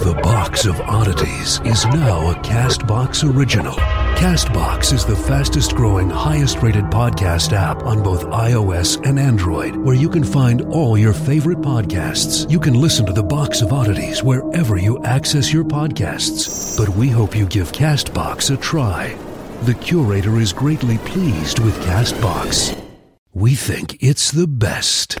The Box of Oddities is now a Castbox original. Castbox is the fastest growing, highest rated podcast app on both iOS and Android, where you can find all your favorite podcasts. You can listen to The Box of Oddities wherever you access your podcasts. But we hope you give Castbox a try. The curator is greatly pleased with Castbox. We think it's the best.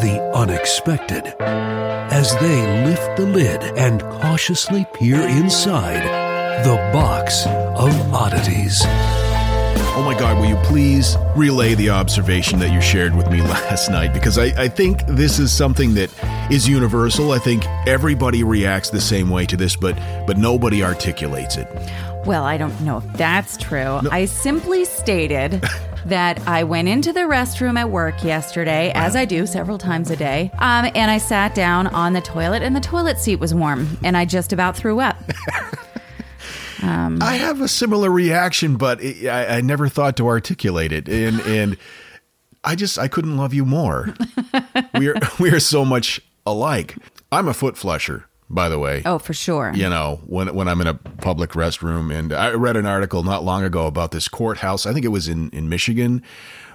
the unexpected as they lift the lid and cautiously peer inside the box of oddities. Oh my God, will you please relay the observation that you shared with me last night? Because I, I, think this is something that is universal. I think everybody reacts the same way to this, but but nobody articulates it. Well, I don't know if that's true. No. I simply stated that I went into the restroom at work yesterday, wow. as I do several times a day, um, and I sat down on the toilet, and the toilet seat was warm, and I just about threw up. um, I have a similar reaction, but it, I, I never thought to articulate it, and and I just I couldn't love you more. we are we are so much alike. I'm a foot flusher by the way. Oh, for sure. You know, when when I'm in a public restroom, and I read an article not long ago about this courthouse. I think it was in in Michigan,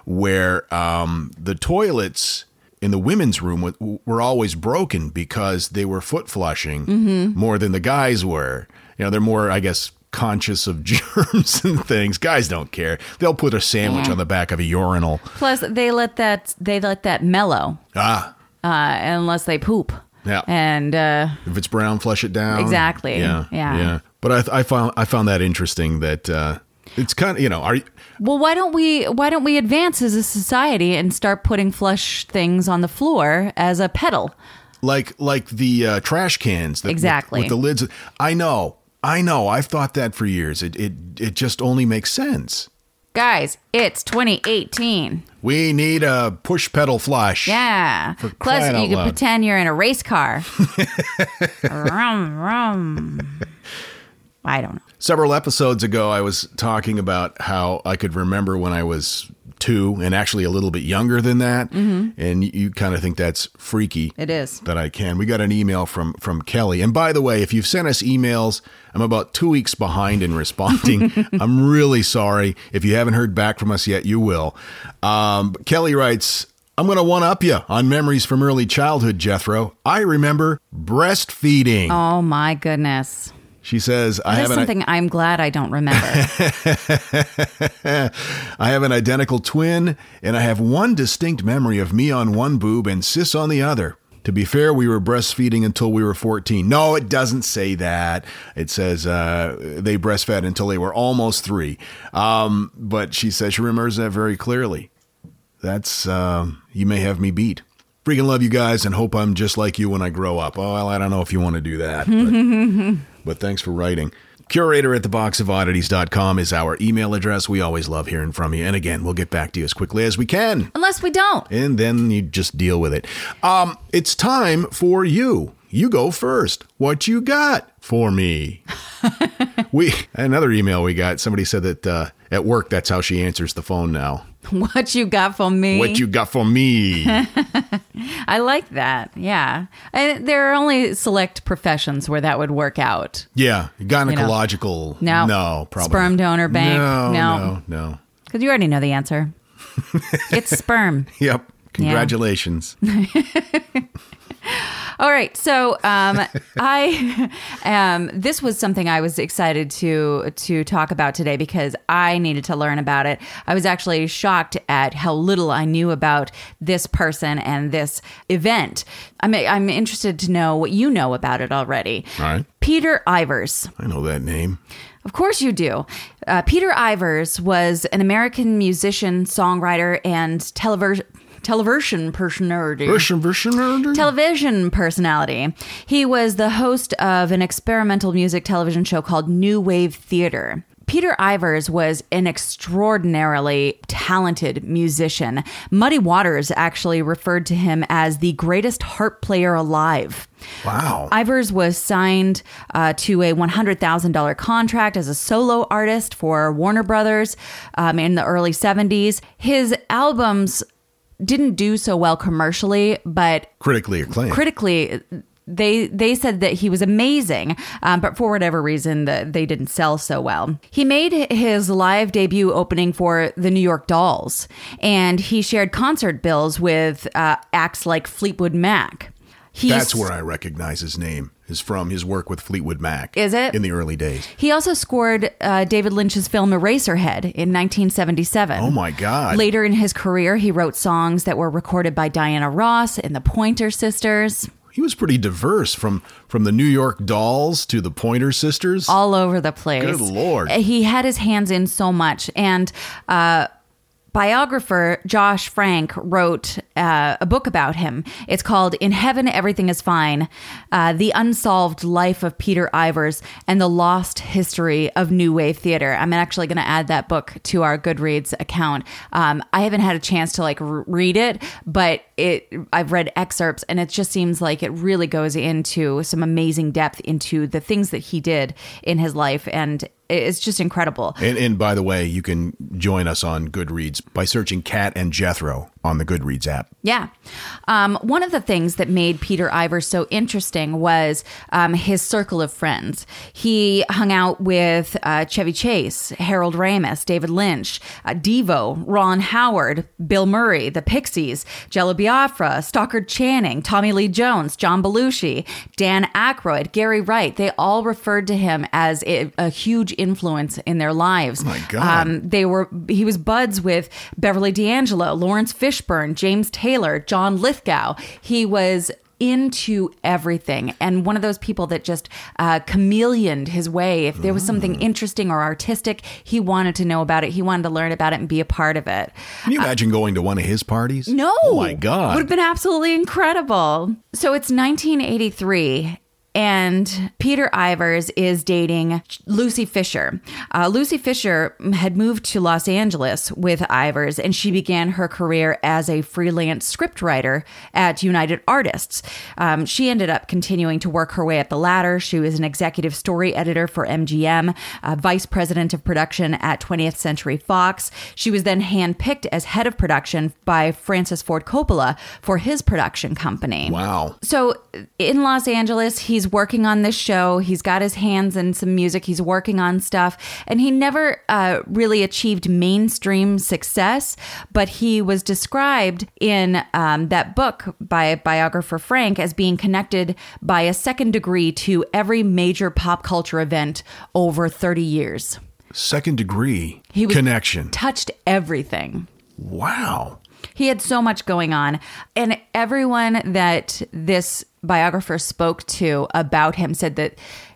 where um, the toilets in the women's room were always broken because they were foot flushing mm-hmm. more than the guys were. You know, they're more, I guess, conscious of germs and things. Guys don't care. They'll put a sandwich yeah. on the back of a urinal. Plus, they let that they let that mellow. Ah. Uh, unless they poop. Yeah. And uh, if it's brown, flush it down. Exactly. Yeah. Yeah. Yeah. But I, I found I found that interesting that uh, it's kind of you know are you, well why don't we why don't we advance as a society and start putting flush things on the floor as a pedal like like the uh, trash cans that, exactly with, with the lids i know i know i've thought that for years it it, it just only makes sense Guys, it's 2018. We need a push pedal flush. Yeah. Plus, you can loud. pretend you're in a race car. rum, rum. I don't know. Several episodes ago, I was talking about how I could remember when I was two and actually a little bit younger than that. Mm-hmm. And you, you kind of think that's freaky. It is. That I can. We got an email from from Kelly. And by the way, if you've sent us emails, I'm about two weeks behind in responding. I'm really sorry. If you haven't heard back from us yet, you will. Um, Kelly writes, I'm going to one up you on memories from early childhood, Jethro. I remember breastfeeding. Oh, my goodness. She says, "I have something I- I'm glad I don't remember. I have an identical twin, and I have one distinct memory of me on one boob and sis on the other. To be fair, we were breastfeeding until we were 14. No, it doesn't say that. It says uh, they breastfed until they were almost three. Um, but she says she remembers that very clearly. That's, um, you may have me beat. Freaking love you guys and hope I'm just like you when I grow up. Oh, well, I don't know if you want to do that. But, thanks for writing. Curator at theboxofoddities.com is our email address. We always love hearing from you. And again, we'll get back to you as quickly as we can. Unless we don't. And then you just deal with it. Um, it's time for you. You go first. What you got for me? we another email we got. Somebody said that uh, at work that's how she answers the phone now. What you got for me? What you got for me? I like that. Yeah. And there are only select professions where that would work out. yeah, gynecological. No. no, probably Sperm donor bank. No, No. no, no. Because you already know the answer. it's sperm. Yep. Congratulations. All right. So um, I um, this was something I was excited to to talk about today because I needed to learn about it. I was actually shocked at how little I knew about this person and this event. I'm I'm interested to know what you know about it already. All right. Peter Ivers. I know that name. Of course you do. Uh, Peter Ivers was an American musician, songwriter, and television television personality. Television personality. He was the host of an experimental music television show called New Wave Theater. Peter Ivers was an extraordinarily talented musician. Muddy Waters actually referred to him as the greatest harp player alive. Wow. Ivers was signed uh, to a $100,000 contract as a solo artist for Warner Brothers um, in the early 70s. His albums didn't do so well commercially, but Critically acclaimed. critically they they said that he was amazing um, but for whatever reason that they didn't sell so well he made his live debut opening for the new york dolls and he shared concert bills with uh, acts like fleetwood mac He's, That's where I recognize his name. Is from his work with Fleetwood Mac. Is it? in the early days? he also scored uh, david lynch's film eraserhead in 1977 Oh my God! later in his career he wrote songs that were recorded by diana ross and the pointer sisters He was pretty diverse from from the New York Dolls to the Pointer Sisters. all over the place. Good Lord. He had his hands in so much. And uh, biographer Josh Frank wrote uh, a book about him. It's called In Heaven, Everything is Fine uh, The Unsolved Life of Peter Ivers and the Lost History of New Wave Theater. I'm actually going to add that book to our Goodreads account. Um, I haven't had a chance to like r- read it, but it I've read excerpts and it just seems like it really goes into some amazing depth into the things that he did in his life and it's just incredible. And, and by the way, you can join us on Goodreads by searching Kat and Jethro on the Goodreads app. Yeah. Um, one of the things that made Peter Ivers so interesting was um, his circle of friends. He hung out with uh, Chevy Chase, Harold Ramis, David Lynch, uh, Devo, Ron Howard, Bill Murray, the Pixies, Jello Biafra, Stockard Channing, Tommy Lee Jones, John Belushi, Dan Aykroyd, Gary Wright. They all referred to him as a, a huge influence in their lives. my God. Um, they were he was buds with Beverly D'Angelo, Lawrence Fishburne, James Taylor, John Lithgow. He was into everything and one of those people that just uh, chameleoned his way if there was something Mm. interesting or artistic he wanted to know about it he wanted to learn about it and be a part of it Can you imagine going to one of his parties? no Oh my God. would have been absolutely incredible so it's 1983 and Peter Ivers is dating Lucy Fisher. Uh, Lucy Fisher had moved to Los Angeles with Ivers, and she began her career as a freelance scriptwriter at United Artists. Um, she ended up continuing to work her way up the ladder. She was an executive story editor for MGM, uh, vice president of production at 20th Century Fox. She was then handpicked as head of production by Francis Ford Coppola for his production company. Wow. So in Los Angeles, he's working on this show. He's got his hands in some music. He's working on stuff, and he never uh, really achieved mainstream success. But he was described in um, that book by biographer Frank as being connected by a second degree to every major pop culture event over 30 years. Second degree He was- connection. Touched everything. wow. He had so much going on. And everyone that this biographer spoke to about him said that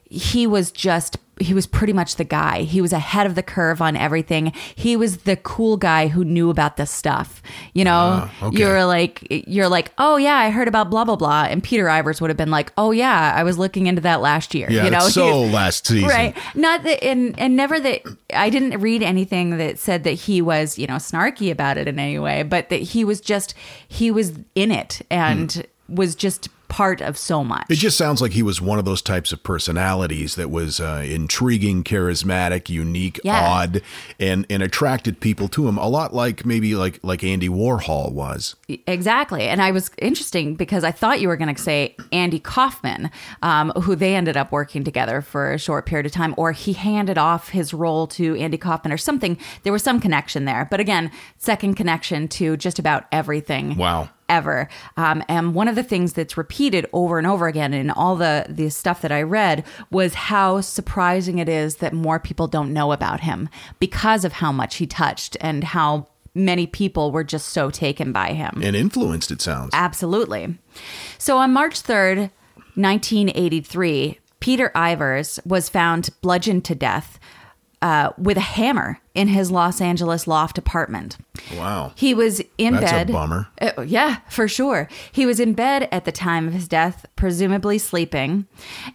he was just he was pretty much the guy. He was ahead of the curve on everything. He was the cool guy who knew about this stuff. You know, Ah, okay. you're like you're like, "Oh yeah, I heard about blah blah blah." And Peter Ivers would have been like, "Oh yeah, I was looking into that last year." Yeah, you know, so last season. Right. Not that and and never that I didn't read anything that said that he was, you know, snarky about it in any way, but that he was just he was in it and was just part of so much. It just sounds like he was one of those types of personalities that was uh, intriguing, charismatic, unique, Yeah. odd, and and attracted people to him. A lot like maybe like like Andy Warhol was. Exactly. And I was interesting because I thought you were going to say Andy Kaufman, um, who they ended up working together for a short period of time, or he handed off his role to Andy Kaufman or something. There was some connection there. But again, second connection to just about everything Wow. Ever. Um, and one of the things that's repeated over and over again in all the the stuff that I read was how surprising it is that more people don't know about him because of how much he touched and how many people were just so taken by him. And influenced, it sounds. Absolutely. So on March 3rd, 1983, Peter Ivers was found bludgeoned to death uh, with a hammer in his Los Angeles loft apartment. Wow. He was in That's a bed. bummer. Uh, yeah, for sure. He was in bed at the time of his death, presumably sleeping.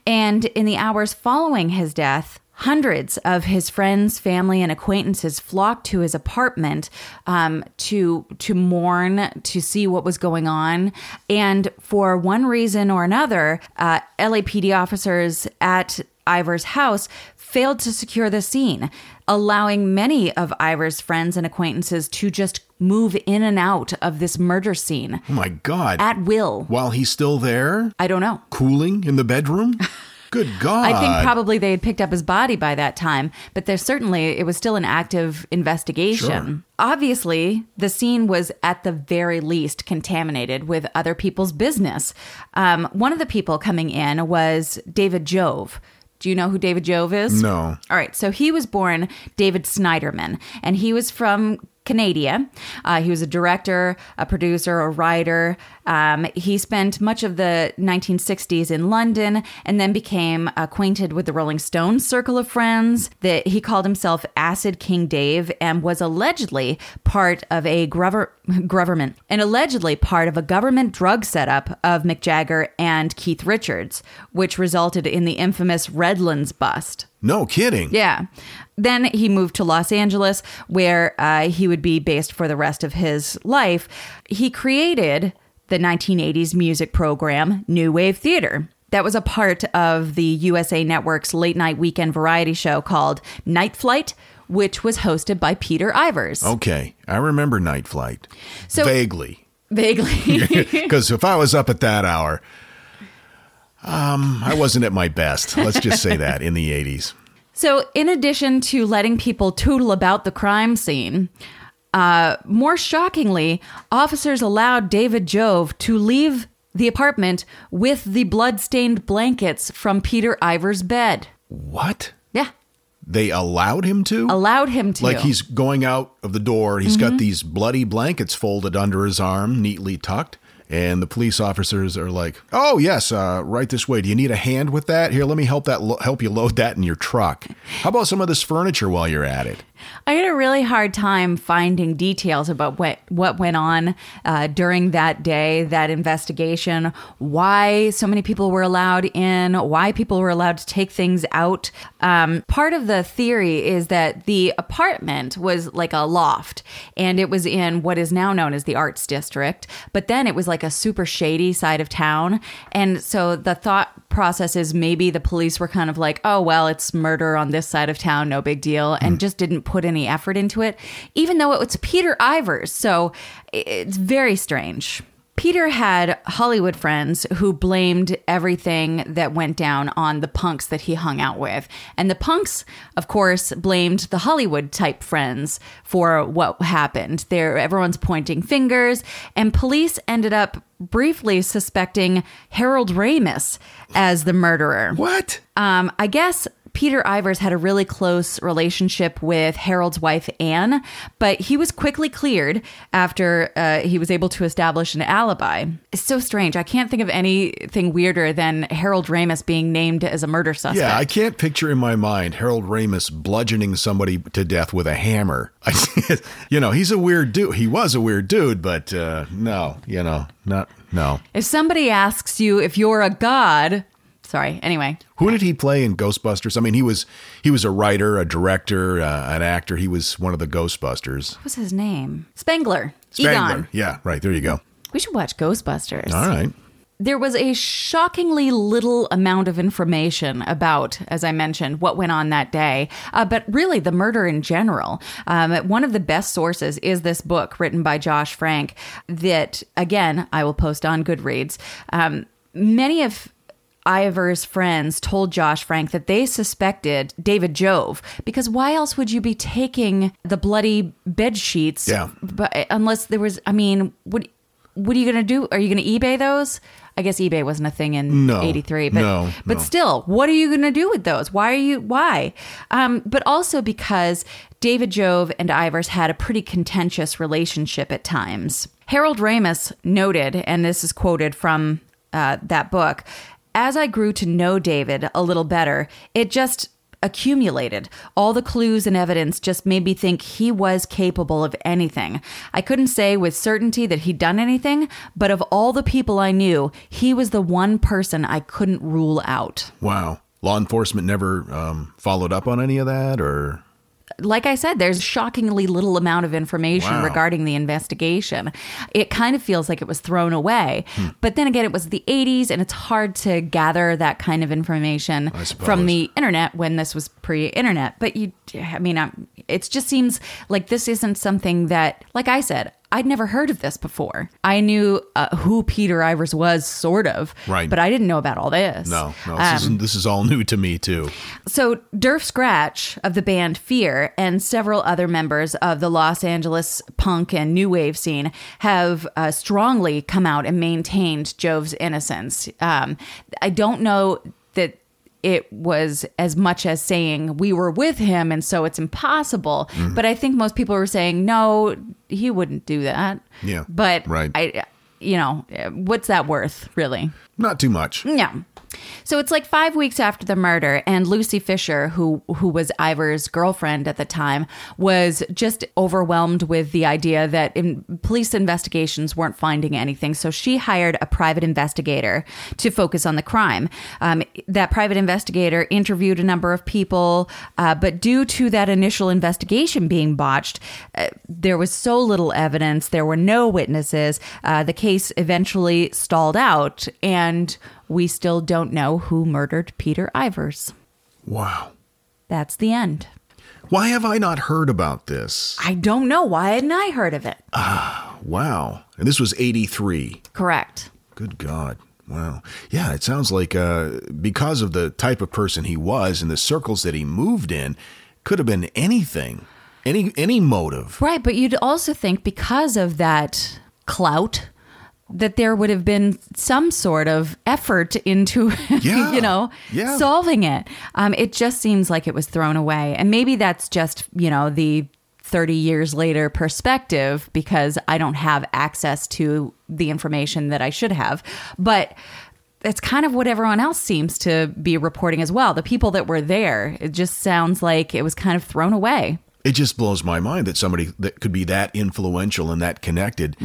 And in the hours following his death, hundreds of his friends, family, and acquaintances flocked to his apartment um, to to mourn, to see what was going on. And for one reason or another, uh, LAPD officers at Ivers' house failed to secure the scene, allowing many of Ivers' friends and acquaintances to just move in and out of this murder scene Oh my God. at will. While he's still there, I don't know. cooling in the bedroom? Good God. I think probably they had picked up his body by that time, but there's certainly it was still an active investigation. Sure. Obviously, the scene was at the very least contaminated with other people's business. Um, one of the people coming in was David Jove. Do you know who David Jove is? No. All right, so he was born David Snyderman, and he was from Canada. Uh, he was a director, a producer, a writer. Um, he spent much of the 1960s in London and then became acquainted with the Rolling Stones circle of friends. That he called himself Acid King Dave and was allegedly part of a grover- government and allegedly part of a government drug setup of Mick Jagger and Keith Richards, which resulted in the infamous Redlands bust. No kidding. Yeah. Then he moved to Los Angeles, where uh, he would be based for the rest of his life. He created the 1980s music program New Wave Theater. That was a part of the USA Network's late night weekend variety show called Night Flight, which was hosted by Peter Ivers. Okay. I remember Night Flight. So- Vaguely. Vaguely. Because if I was up at that hour, um, I wasn't at my best. Let's just say that in the 80s. So, in addition to letting people tootle about the crime scene, uh, more shockingly, officers allowed David Jove to leave the apartment with the blood-stained blankets from Peter Ivers' bed. What? Yeah, They allowed him to? allowed him to. Like he's going out of the door. He's Mm-hmm. got these bloody blankets folded under his arm, neatly tucked. And the police officers are like, "Oh yes, uh, right this way. Do you need a hand with that? Here, let me help that lo- help you load that in your truck. How about some of this furniture while you're at it?" I had a really hard time finding details about what what went on uh, during that day, that investigation, why so many people were allowed in, why people were allowed to take things out. Um, part of the theory is that the apartment was like a loft, and it was in what is now known as the Arts District, but then it was like a super shady side of town, and so the thought process is maybe the police were kind of like, oh well, it's murder on this side of town, no big deal, and mm. just didn't put any effort into it, even though it was Peter Ivers. So it's very strange. Peter had Hollywood friends who blamed everything that went down on the punks that he hung out with. And the punks, of course, blamed the Hollywood type friends for what happened. There everyone's pointing fingers, and police ended up briefly suspecting Harold Ramis as the murderer. What? Um, I guess Peter Ivers had a really close relationship with Harold's wife, Anne, but he was quickly cleared after uh, he was able to establish an alibi. It's so strange. I can't think of anything weirder than Harold Ramis being named as a murder suspect. Yeah, I can't picture in my mind Harold Ramis bludgeoning somebody to death with a hammer. I, you know, he's a weird dude. He was a weird dude, but uh, no, you know, not no. If somebody asks you if you're a god, sorry. Anyway, Who did he play in Ghostbusters? I mean, he was he was a writer, a director, uh, an actor. He was one of the Ghostbusters. what was his name? Spangler. Spangler. Egon. Yeah, right. There you go. We should watch Ghostbusters. All right. There was a shockingly little amount of information about, as I mentioned, what went on that day, uh, but really the murder in general. Um, one of the best sources is this book written by Josh Frank that, again, I will post on Goodreads. Um, many of Ivers' friends told Josh Frank that they suspected David Jove because why else would you be taking the bloody bed sheets? Yeah. But unless there was, I mean, what what are you gonna do? Are you gonna eBay those? I guess eBay wasn't a thing in No. '83, but No, but no. still, what are you gonna do with those? Why are you why? Um, but also because David Jove and Ivers had a pretty contentious relationship at times. Harold Ramis noted, and this is quoted from uh, that book. As I grew to know David a little better, it just accumulated. All the clues and evidence just made me think he was capable of anything. I couldn't say with certainty that he'd done anything, but of all the people I knew, he was the one person I couldn't rule out. Wow. Law enforcement never um, followed up on any of that, or like I said, there's shockingly little amount of information Wow. regarding the investigation. It kind of feels like it was thrown away. Hmm. But then again, it was the 80s, and it's hard to gather that kind of information from the internet when this was pre internet. But you, I mean, um, it just seems like this isn't something that, like I said, I'd never heard of this before. I knew uh, who Peter Ivers was, sort of, Right. But I didn't know about all this. no, no. This, Um, is, this is all new to me too. so, Derf Scratch of the band Fear and several other members of the Los Angeles punk and new wave scene have uh, strongly come out and maintained Jove's innocence. Um, I don't know that it was as much as saying we were with him and so it's impossible, Mm-hmm. but I think most people were saying no, he wouldn't do that. Yeah, But right. I, you know, what's that worth, really? Not too much. Yeah. So it's like five weeks after the murder, and Lucy Fisher, who who was Ivers' girlfriend at the time, was just overwhelmed with the idea that in, police investigations weren't finding anything. So she hired a private investigator to focus on the crime. Um, that private investigator interviewed a number of people, uh, but due to that initial investigation being botched, uh, there was so little evidence. There were no witnesses. Uh, the case eventually stalled out, and we still don't know who murdered Peter Ivers. Wow. That's the end. Why have I not heard about this? I don't know. Why hadn't I heard of it? Ah, wow. And this was 83. Correct. Good God. Wow. Yeah, it sounds like uh, because of the type of person he was and the circles that he moved in, could have been anything, any any motive. Right. But you'd also think because of that clout, that there would have been some sort of effort into, Yeah. you know, Yeah. solving it. Um, it just seems like it was thrown away. And maybe that's just, you know, the 30 years later perspective because I don't have access to the information that I should have. But it's kind of what everyone else seems to be reporting as well. The people that were there, it just sounds like it was kind of thrown away. It just blows my mind that somebody that could be that influential and that connected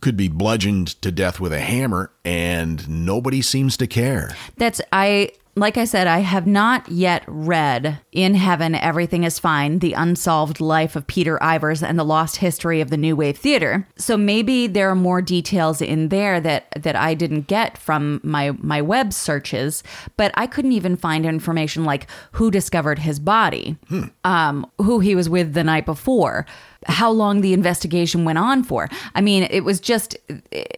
could be bludgeoned to death with a hammer and nobody seems to care. That's I like I said, I have not yet read In Heaven Everything is Fine, The Unsolved Life of Peter Ivers and the Lost History of the New Wave Theater. So maybe there are more details in there that that I didn't get from my my web searches, but I couldn't even find information like who discovered his body, um, who he was with the night before, how long the investigation went on for. I mean, it was just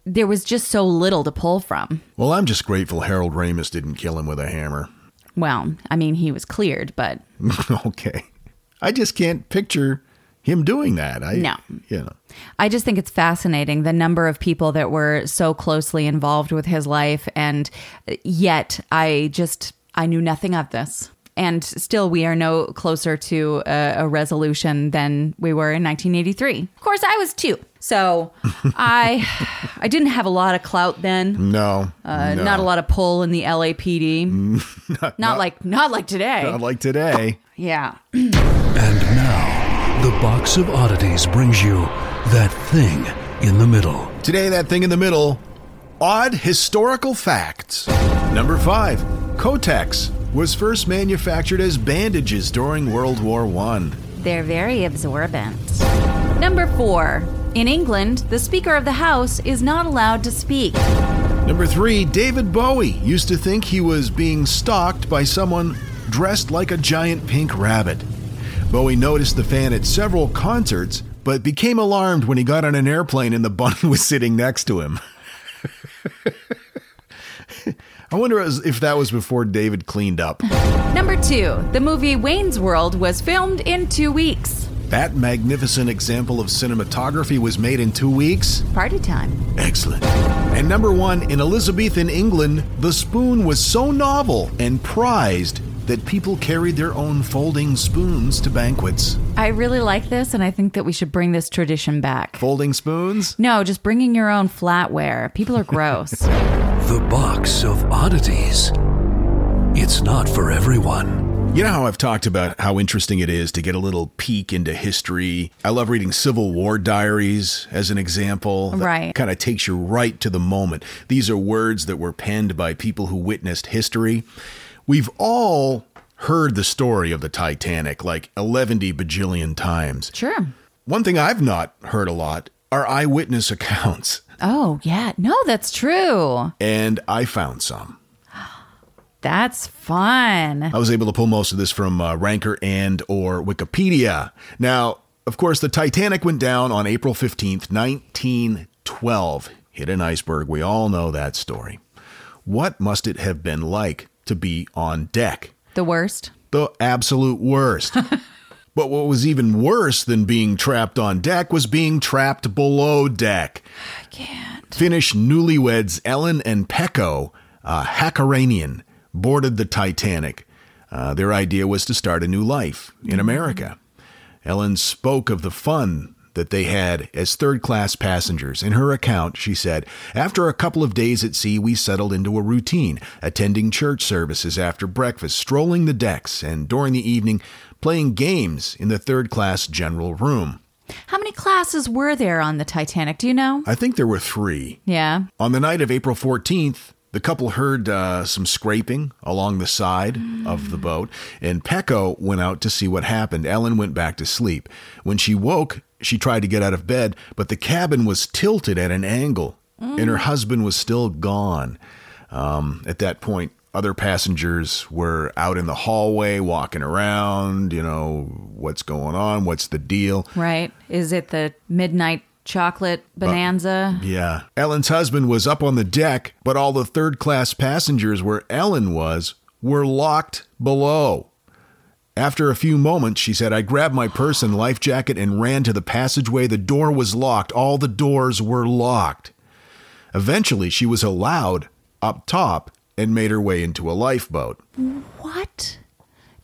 there was just so little to pull from. Well, I'm just grateful Harold Ramis didn't kill him with a hammer. Well, I mean, he was cleared, but okay. I just can't picture him doing that. I No. You know. I just think it's fascinating the number of people that were so closely involved with his life, and yet I just I knew nothing of this. And still, we are no closer to a, a resolution than we were in 1983. Of course, I was two. So I I didn't have a lot of clout then. No, Uh, no. Not a lot of pull in the LAPD. not, like not like today. Not like today. yeah. And now, the box of oddities brings you that thing in the middle. Today, that thing in the middle odd historical facts. Number five Kotex was first manufactured as bandages during World War One. They're very absorbent. Number four. In England, the Speaker of the House is not allowed to speak. Number three, David Bowie used to think he was being stalked by someone dressed like a giant pink rabbit. Bowie noticed the fan at several concerts, but became alarmed when he got on an airplane and the bunny was sitting next to him. I wonder if that was before David cleaned up. Number two. The movie Wayne's World was filmed in two weeks. That magnificent example of cinematography was made in two weeks. Party time. Excellent. And number one, in Elizabethan England, the spoon was so novel and prized that people carried their own folding spoons to banquets. I really like this, and I think that we should bring this tradition back. Folding spoons? No, just bringing your own flatware. People are gross. The box of oddities. It's not for everyone. You know how I've talked about how interesting it is to get a little peek into history. I love reading Civil War diaries as an example. Right. Kind of takes you right to the moment. These are words that were penned by people who witnessed history. We've all heard the story of the Titanic like 11 bajillion times. sure. One thing I've not heard a lot are eyewitness accounts, Oh, yeah. No, that's true. and I found some. That's fun. I was able to pull most of this from uh, Ranker and or Wikipedia. Now, of course, the Titanic went down on April 15th, 1912. Hit an iceberg. We all know that story. What must it have been like to be on deck? The worst. The absolute worst. but what was even worse than being trapped on deck was being trapped below deck. I can't. Finnish newlyweds Ellen and Pekko uh, Hakkarainen boarded the Titanic. Uh, their idea was to start a new life in America. Ellen spoke of the fun that they had as third class passengers. In her account, she said, After a couple of days at sea, we settled into a routine, attending church services after breakfast, strolling the decks, and during the evening, playing games in the third class general room. How many classes were there on the Titanic? Do you know? I think there were three. Yeah. On the night of April 14th, the couple heard uh, some scraping along the side of the boat, and Pecco went out to see what happened. Ellen went back to sleep. When she woke, she tried to get out of bed, but the cabin was tilted at an angle, and her husband was still gone. Um, at that point, other passengers were out in the hallway walking around, you know, what's going on? What's the deal? Right. Is it the midnight chocolate bonanza? Yeah. Ellen's husband was up on the deck, but all the third class passengers where Ellen was were locked below. After a few moments, she said, I grabbed my purse and life jacket and ran to the passageway. The door was locked. All the doors were locked. Eventually, she was allowed up top and made her way into a lifeboat. what?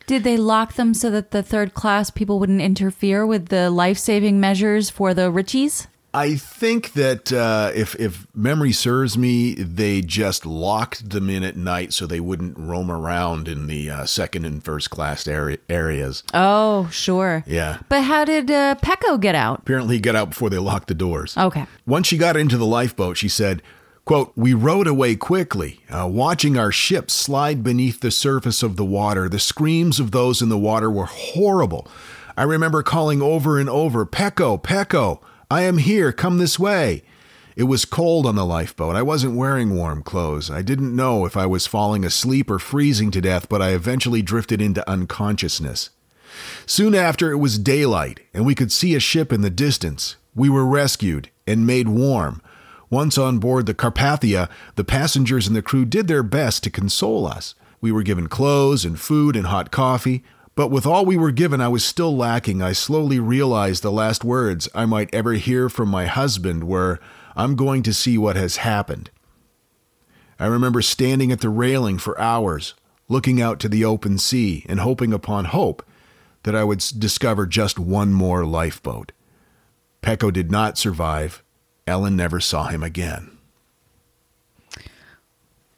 Did they lock them so that the third class people wouldn't interfere with the life saving measures for the Richies? I think that uh, if if memory serves me, they just locked them in at night so they wouldn't roam around in the uh, second and first class area, areas. Oh, sure. Yeah. But how did uh, Pecco get out? Apparently, he got out before they locked the doors. Okay. Once she got into the lifeboat, she said, quote, We rowed away quickly, uh, watching our ship slide beneath the surface of the water. The screams of those in the water were horrible. I remember calling over and over, Pecco, Pecco, I am here, come this way. It was cold on the lifeboat. I wasn't wearing warm clothes. I didn't know if I was falling asleep or freezing to death, but I eventually drifted into unconsciousness. Soon after, it was daylight, and we could see a ship in the distance. We were rescued and made warm. Once on board the Carpathia, the passengers and the crew did their best to console us. We were given clothes and food and hot coffee, but with all we were given, I was still lacking. I slowly realized the last words I might ever hear from my husband were, I'm going to see what has happened. I remember standing at the railing for hours, looking out to the open sea and hoping upon hope that I would discover just one more lifeboat. Pecco did not survive. Ellen never saw him again.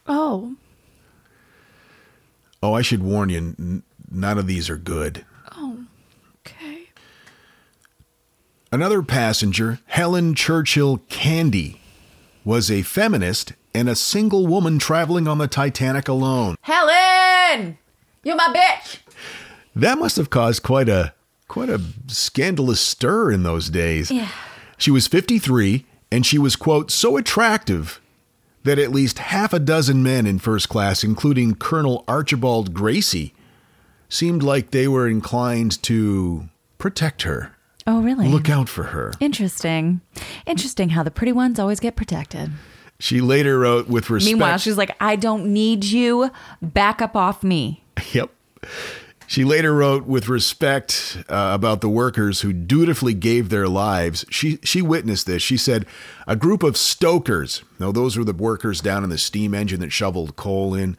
Oh, Oh, I should warn you, n- none of these are good. Oh, okay. Another passenger, Helen Churchill Candee, was a feminist and a single woman traveling on the Titanic alone. Helen, You're my bitch. That must have caused quite a quite a scandalous stir in those days. Yeah. She was 53 and she was quote so attractive that at least half a dozen men in first class including Colonel Archibald Gracie seemed like they were inclined to protect her. Oh, really? Look out for her. Interesting. Interesting how the pretty ones always get protected. She later wrote with respect Meanwhile, she's like, I don't need you. Back up off me. Yep. She later wrote with respect uh, about the workers who dutifully gave their lives. She she witnessed this. She said, "A group of stokers. Now those were the workers down in the steam engine that shoveled coal in,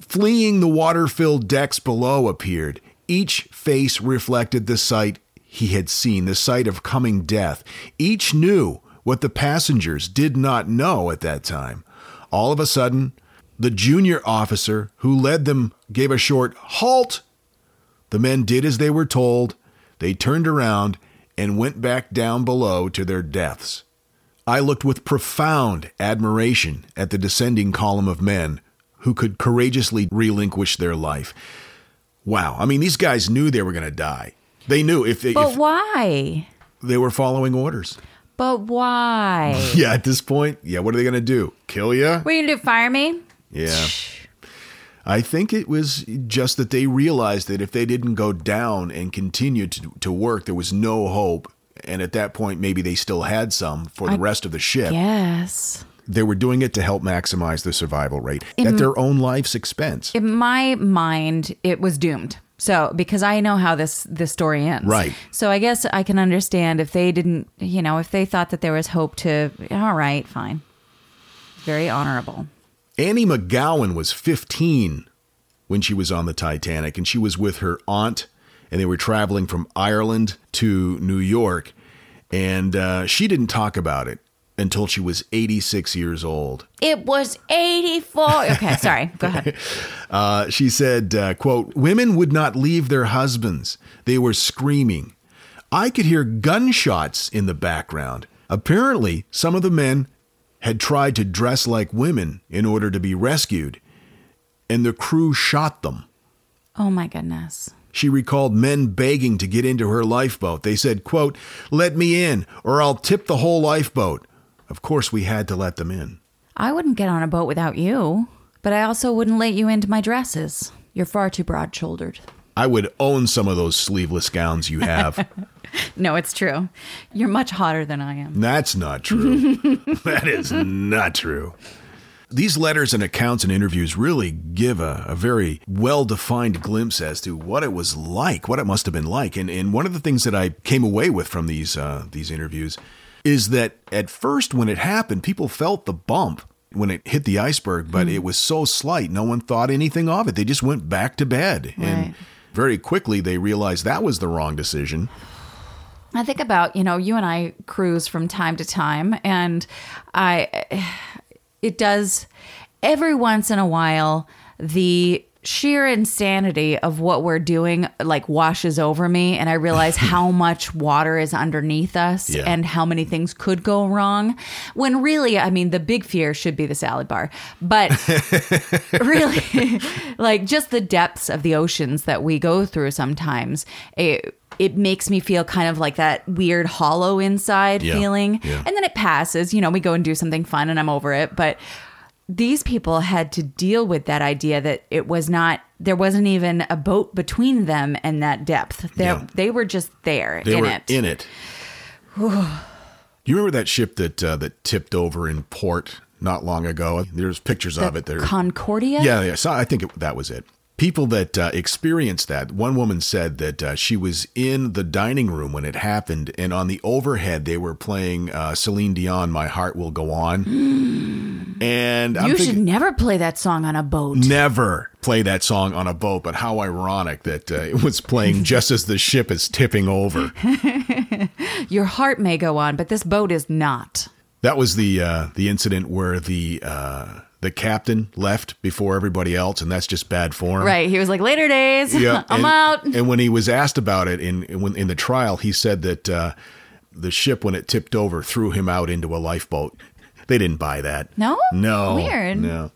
fleeing the water-filled decks below appeared. Each face reflected the sight he had seen, the sight of coming death. Each knew what the passengers did not know at that time. All of a sudden, the junior officer who led them gave a short halt. The men did as they were told. They turned around and went back down below to their deaths. I looked with profound admiration at the descending column of men who could courageously relinquish their life. Wow. I mean, these guys knew they were going to die. They knew if they, But if why? they were following orders. But why? Yeah, at this point, yeah, what are they going to do? Kill you? what are you gonna do? Fire me? Yeah. I think it was just that they realized that if they didn't go down and continue to, to work, there was no hope. And at that point, maybe they still had some for the rest of the ship. Yes. They were doing it to help maximize the survival rate at their own life's expense. In my mind, it was doomed. So because I know how this this story ends, Right. So I guess I can understand if they didn't, you know, if they thought that there was hope to. All right, fine. Very honorable. Annie McGowan was 15 when she was on the Titanic, and she was with her aunt, and they were traveling from Ireland to New York. And uh, she didn't talk about it until she was 86 years old. It was eighty four. Okay, sorry. Go ahead. Uh, she said, uh, quote, women would not leave their husbands. They were screaming. I could hear gunshots in the background. Apparently, some of the men had tried to dress like women in order to be rescued, and the crew shot them. Oh my goodness. She recalled men begging to get into her lifeboat. They said, quote, let me in or I'll tip the whole lifeboat. Of course, we had to let them in. I wouldn't get on a boat without you, but I also wouldn't let you into my dresses. You're far too broad shouldered. I would own some of those sleeveless gowns you have. No, it's true. You're much hotter than I am. That's not true. that is not true. These letters and accounts and interviews really give a, a very well defined glimpse as to what it was like, what it must have been like. And, and one of the things that I came away with from these, uh, these interviews is that at first, when it happened, people felt the bump when it hit the iceberg, but it was so slight, no one thought anything of it. They just went back to bed. Right. And very quickly, they realized that was the wrong decision. I think about, you know, you and I cruise from time to time and I it does every once in a while the sheer insanity of what we're doing like washes over me and I realize how much water is underneath us Yeah. and how many things could go wrong when really I mean the big fear should be the salad bar. But really like just the depths of the oceans that we go through sometimes it, it makes me feel kind of like that weird hollow inside Yeah, feeling. Yeah. and then it passes. You know we go and do something fun and i'm over it. But these people had to deal with that idea that it was not there wasn't even a boat between them and that depth they Yeah. they were just there They in were it in it. you remember that ship that uh, that tipped over in port not long ago? There's pictures of it. There. concordia yeah, yeah. So I think it, that was it. People that uh, experienced that. One woman said that uh, she was in the dining room when it happened, and on the overhead they were playing uh, Celine Dion, "My Heart Will Go On." And I'm you should never play that song on a boat. never play that song on a boat, but how ironic that uh, it was playing just as the ship is tipping over. Your heart may go on, but this boat is not. That was the uh, the incident where the uh, the captain left before everybody else, and that's just bad form. Right. He was like, later days. I'm and, out. And when he was asked about it in in, in the trial, he said that uh, the ship, when it tipped over, threw him out into a lifeboat. They didn't buy that. No? No. Weird. No.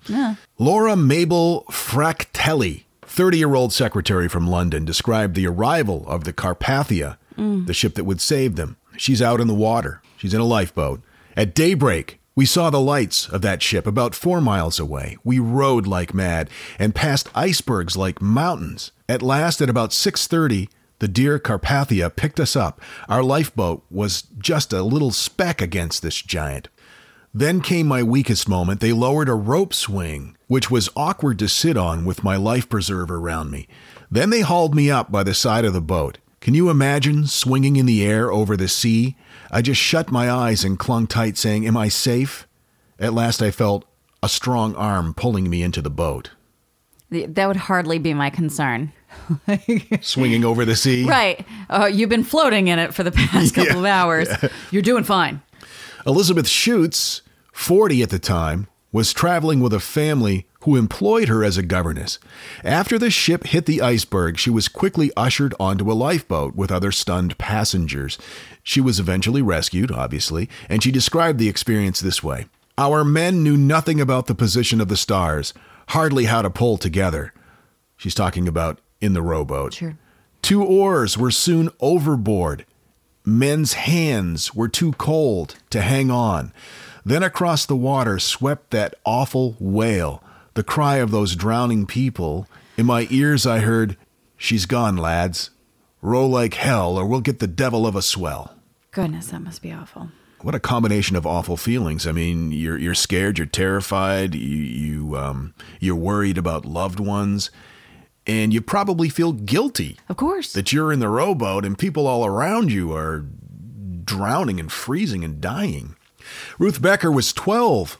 Laura Mabel Francatelli, 30 year old secretary from London, described the arrival of the Carpathia, Mm. the ship that would save them. She's out in the water. She's in a lifeboat. At daybreak, we saw the lights of that ship about four miles away. We rode like mad and passed icebergs like mountains. At last, at about 6:30, the dear Carpathia picked us up. Our lifeboat was just a little speck against this giant. Then came my weakest moment. They lowered a rope swing, which was awkward to sit on with my life preserver around me. Then they hauled me up by the side of the boat. Can you imagine swinging in the air over the sea? I just shut my eyes and clung tight, saying, Am I safe? At last I felt a strong arm pulling me into the boat. That would hardly be my concern. Swinging over the sea? Right. Uh, you've been floating in it for the past couple of hours. You're doing fine. Elizabeth Shutes, 40 at the time, was traveling with a family who employed her as a governess. After the ship hit the iceberg, she was quickly ushered onto a lifeboat with other stunned passengers. She was eventually rescued, obviously, and she described the experience this way Our men knew nothing about the position of the stars, hardly how to pull together. She's talking about in the rowboat. Sure. Two oars were soon overboard. Men's hands were too cold to hang on. Then across the water swept that awful wail, the cry of those drowning people. In my ears I heard, She's gone, lads. Row like hell, or we'll get the devil of a swell. Goodness, that must be awful. What a combination of awful feelings. I mean, you're you're scared, you're terrified, you you um you're worried about loved ones, and you probably feel guilty Of course. that you're in the rowboat and people all around you are drowning and freezing and dying. Ruth Becker was 12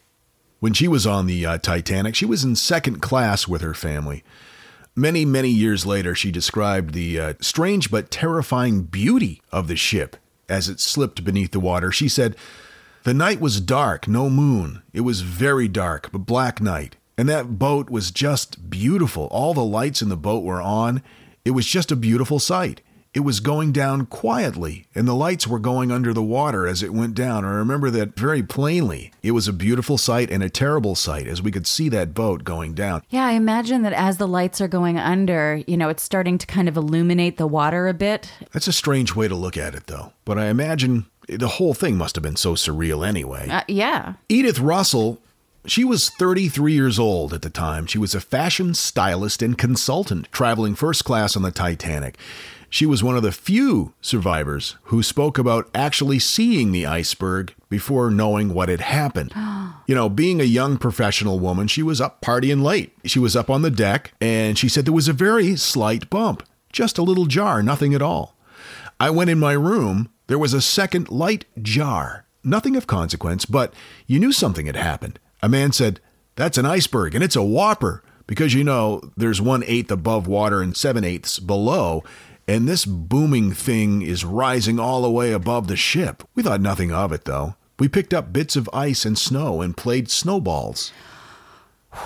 when she was on the uh, Titanic. She was in second class with her family. Many, many years later, she described the uh, strange but terrifying beauty of the ship as it slipped beneath the water. She said, The night was dark, no moon. It was very dark, but black night. And that boat was just beautiful. All the lights in the boat were on. It was just a beautiful sight. It was going down quietly, and the lights were going under the water as it went down. I remember that very plainly. It was a beautiful sight and a terrible sight as we could see that boat going down. yeah, I imagine that as the lights are going under, you know, it's starting to kind of illuminate the water a bit. That's a strange way to look at it, though. But I imagine the whole thing must have been so surreal anyway. Uh, yeah. Edith Russell, she was 33 years old at the time. She was a fashion stylist and consultant traveling first class on the Titanic. She was one of the few survivors who spoke about actually seeing the iceberg before knowing what had happened. you know, being a young professional woman, she was up partying late. She was up on the deck and she said there was a very slight bump, just a little jar, nothing at all. I went in my room. There was a second light jar. Nothing of consequence, but you knew something had happened. A man said, That's an iceberg, and it's a whopper, because you know there's one eighth above water and seven eighths below, and this booming thing is rising all the way above the ship. We thought nothing of it, though. We picked up bits of ice and snow and played snowballs.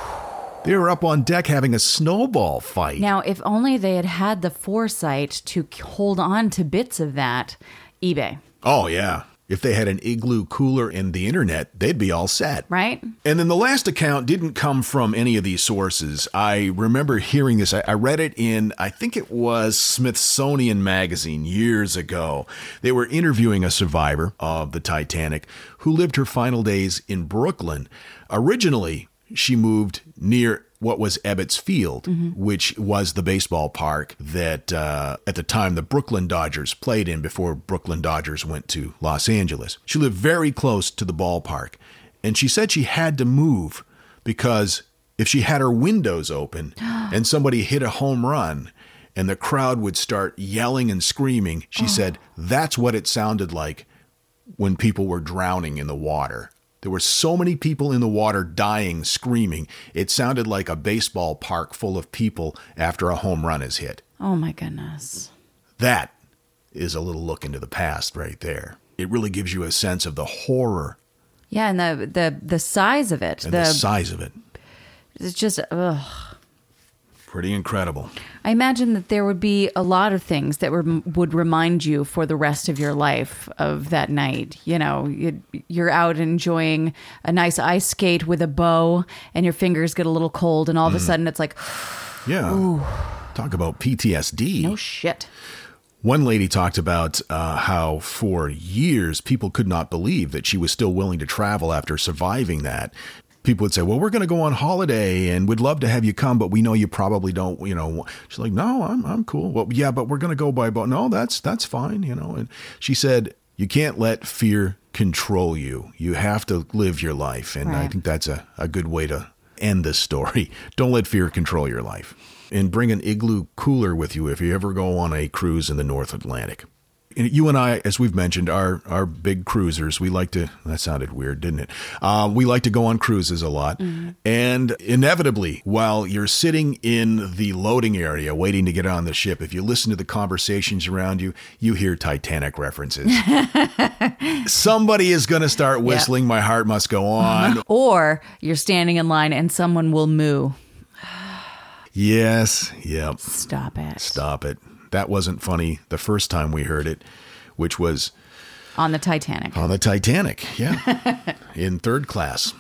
They were up on deck having a snowball fight. Now, if only they had had the foresight to hold on to bits of that, eBay, Oh, yeah. If they had an igloo cooler and the internet, they'd be all set. right? And then the last account didn't come from any of these sources. I remember hearing this. I, I read it in, I think it was Smithsonian Magazine years ago. They were interviewing a survivor of the Titanic who lived her final days in Brooklyn. Originally, she moved near what was Ebbets Field, which was the baseball park that uh, at the time the Brooklyn Dodgers played in before Brooklyn Dodgers went to Los Angeles. She lived very close to the ballpark, and she said she had to move because if she had her windows open and somebody hit a home run and the crowd would start yelling and screaming, she said that's what it sounded like when people were drowning in the water There were so many people in the water dying, screaming. It sounded like a baseball park full of people after a home run is hit. Oh my goodness. That is a little look into the past right there. It really gives you a sense of the horror Yeah, and the the the size of it. and the, the size of it. it's just ugh. Pretty incredible. I imagine that there would be a lot of things that were, would remind you for the rest of your life of that night. You know, you- you're out enjoying a nice ice skate with a bow, and your fingers get a little cold, and all of a sudden it's like, Yeah. Talk about PTSD. no shit. One lady talked about uh, how for years people could not believe that she was still willing to travel after surviving that. People would say, "Well, we're going to go on holiday and we'd love to have you come, but we know you probably don't." You know, she's like, "No, I'm I'm cool." Well, yeah, but we're going to go by boat. No, that's that's fine. You know, and she said, "You can't let fear control you. You have to live your life." And I think that's a, a good way to end this story. Don't let fear control your life. And bring an igloo cooler with you if you ever go on a cruise in the North Atlantic. You and I, as we've mentioned, are are big cruisers. We like to. That sounded weird, didn't it? Uh, we like to go on cruises a lot, and inevitably, while you're sitting in the loading area waiting to get on the ship, if you listen to the conversations around you, you hear Titanic references. Somebody is going to start whistling. My heart must go on. Or you're standing in line and someone will moo. Yes. Yep. Stop it. Stop it. That wasn't funny the first time we heard it, which was On the Titanic. on the Titanic. Yeah. In third class.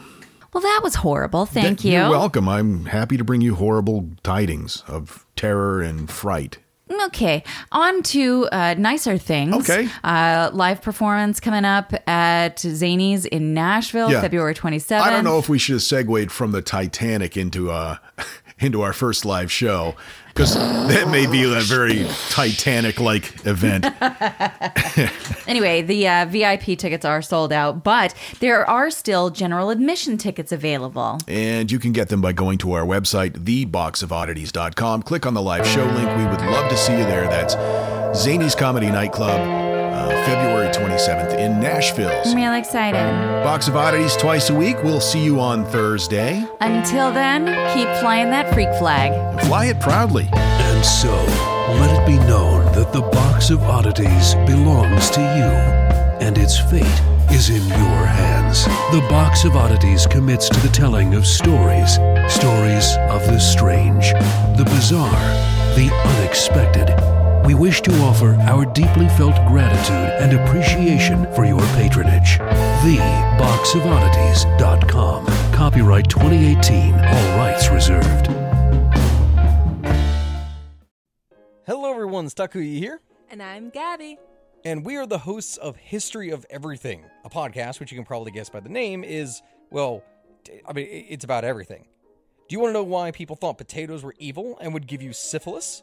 Well, that was horrible. Thank Th- you. You're welcome. I'm happy to bring you horrible tidings of terror and fright. Okay, on to uh, nicer things. Okay. Uh, live performance coming up at Zany's in Nashville, Yeah. February 27th. I don't know if we should have segued from the Titanic into uh into our first live show because that may be a very Titanic-like event. Anyway, the uh, VIP tickets are sold out, but there are still general admission tickets available. And you can get them by going to our website, theboxofoddities.com. Click on the live show link. We would love to see you there. That's Zany's Comedy Nightclub, February 27th in Nashville. I'm really excited. Box of Oddities twice a week. We'll see you on Thursday. Until then, keep flying that freak flag. Fly it proudly. And so, let it be known that the box of oddities belongs to you, and its fate is in your hands. The box of oddities commits to the telling of stories stories of the strange, the bizarre, the unexpected. We wish to offer our deeply felt gratitude and appreciation for your patronage. TheBoxOfOddities.com. Copyright 2018, all rights reserved. Hello, everyone. it's Takuya here, And I'm Gabby. and we are the hosts of History of Everything, a podcast which you can probably guess by the name is, well, I mean, it's about everything. Do you want to know why people thought potatoes were evil and would give you syphilis?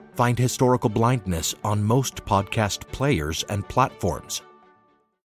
Find Historical Blindness on most podcast players and platforms.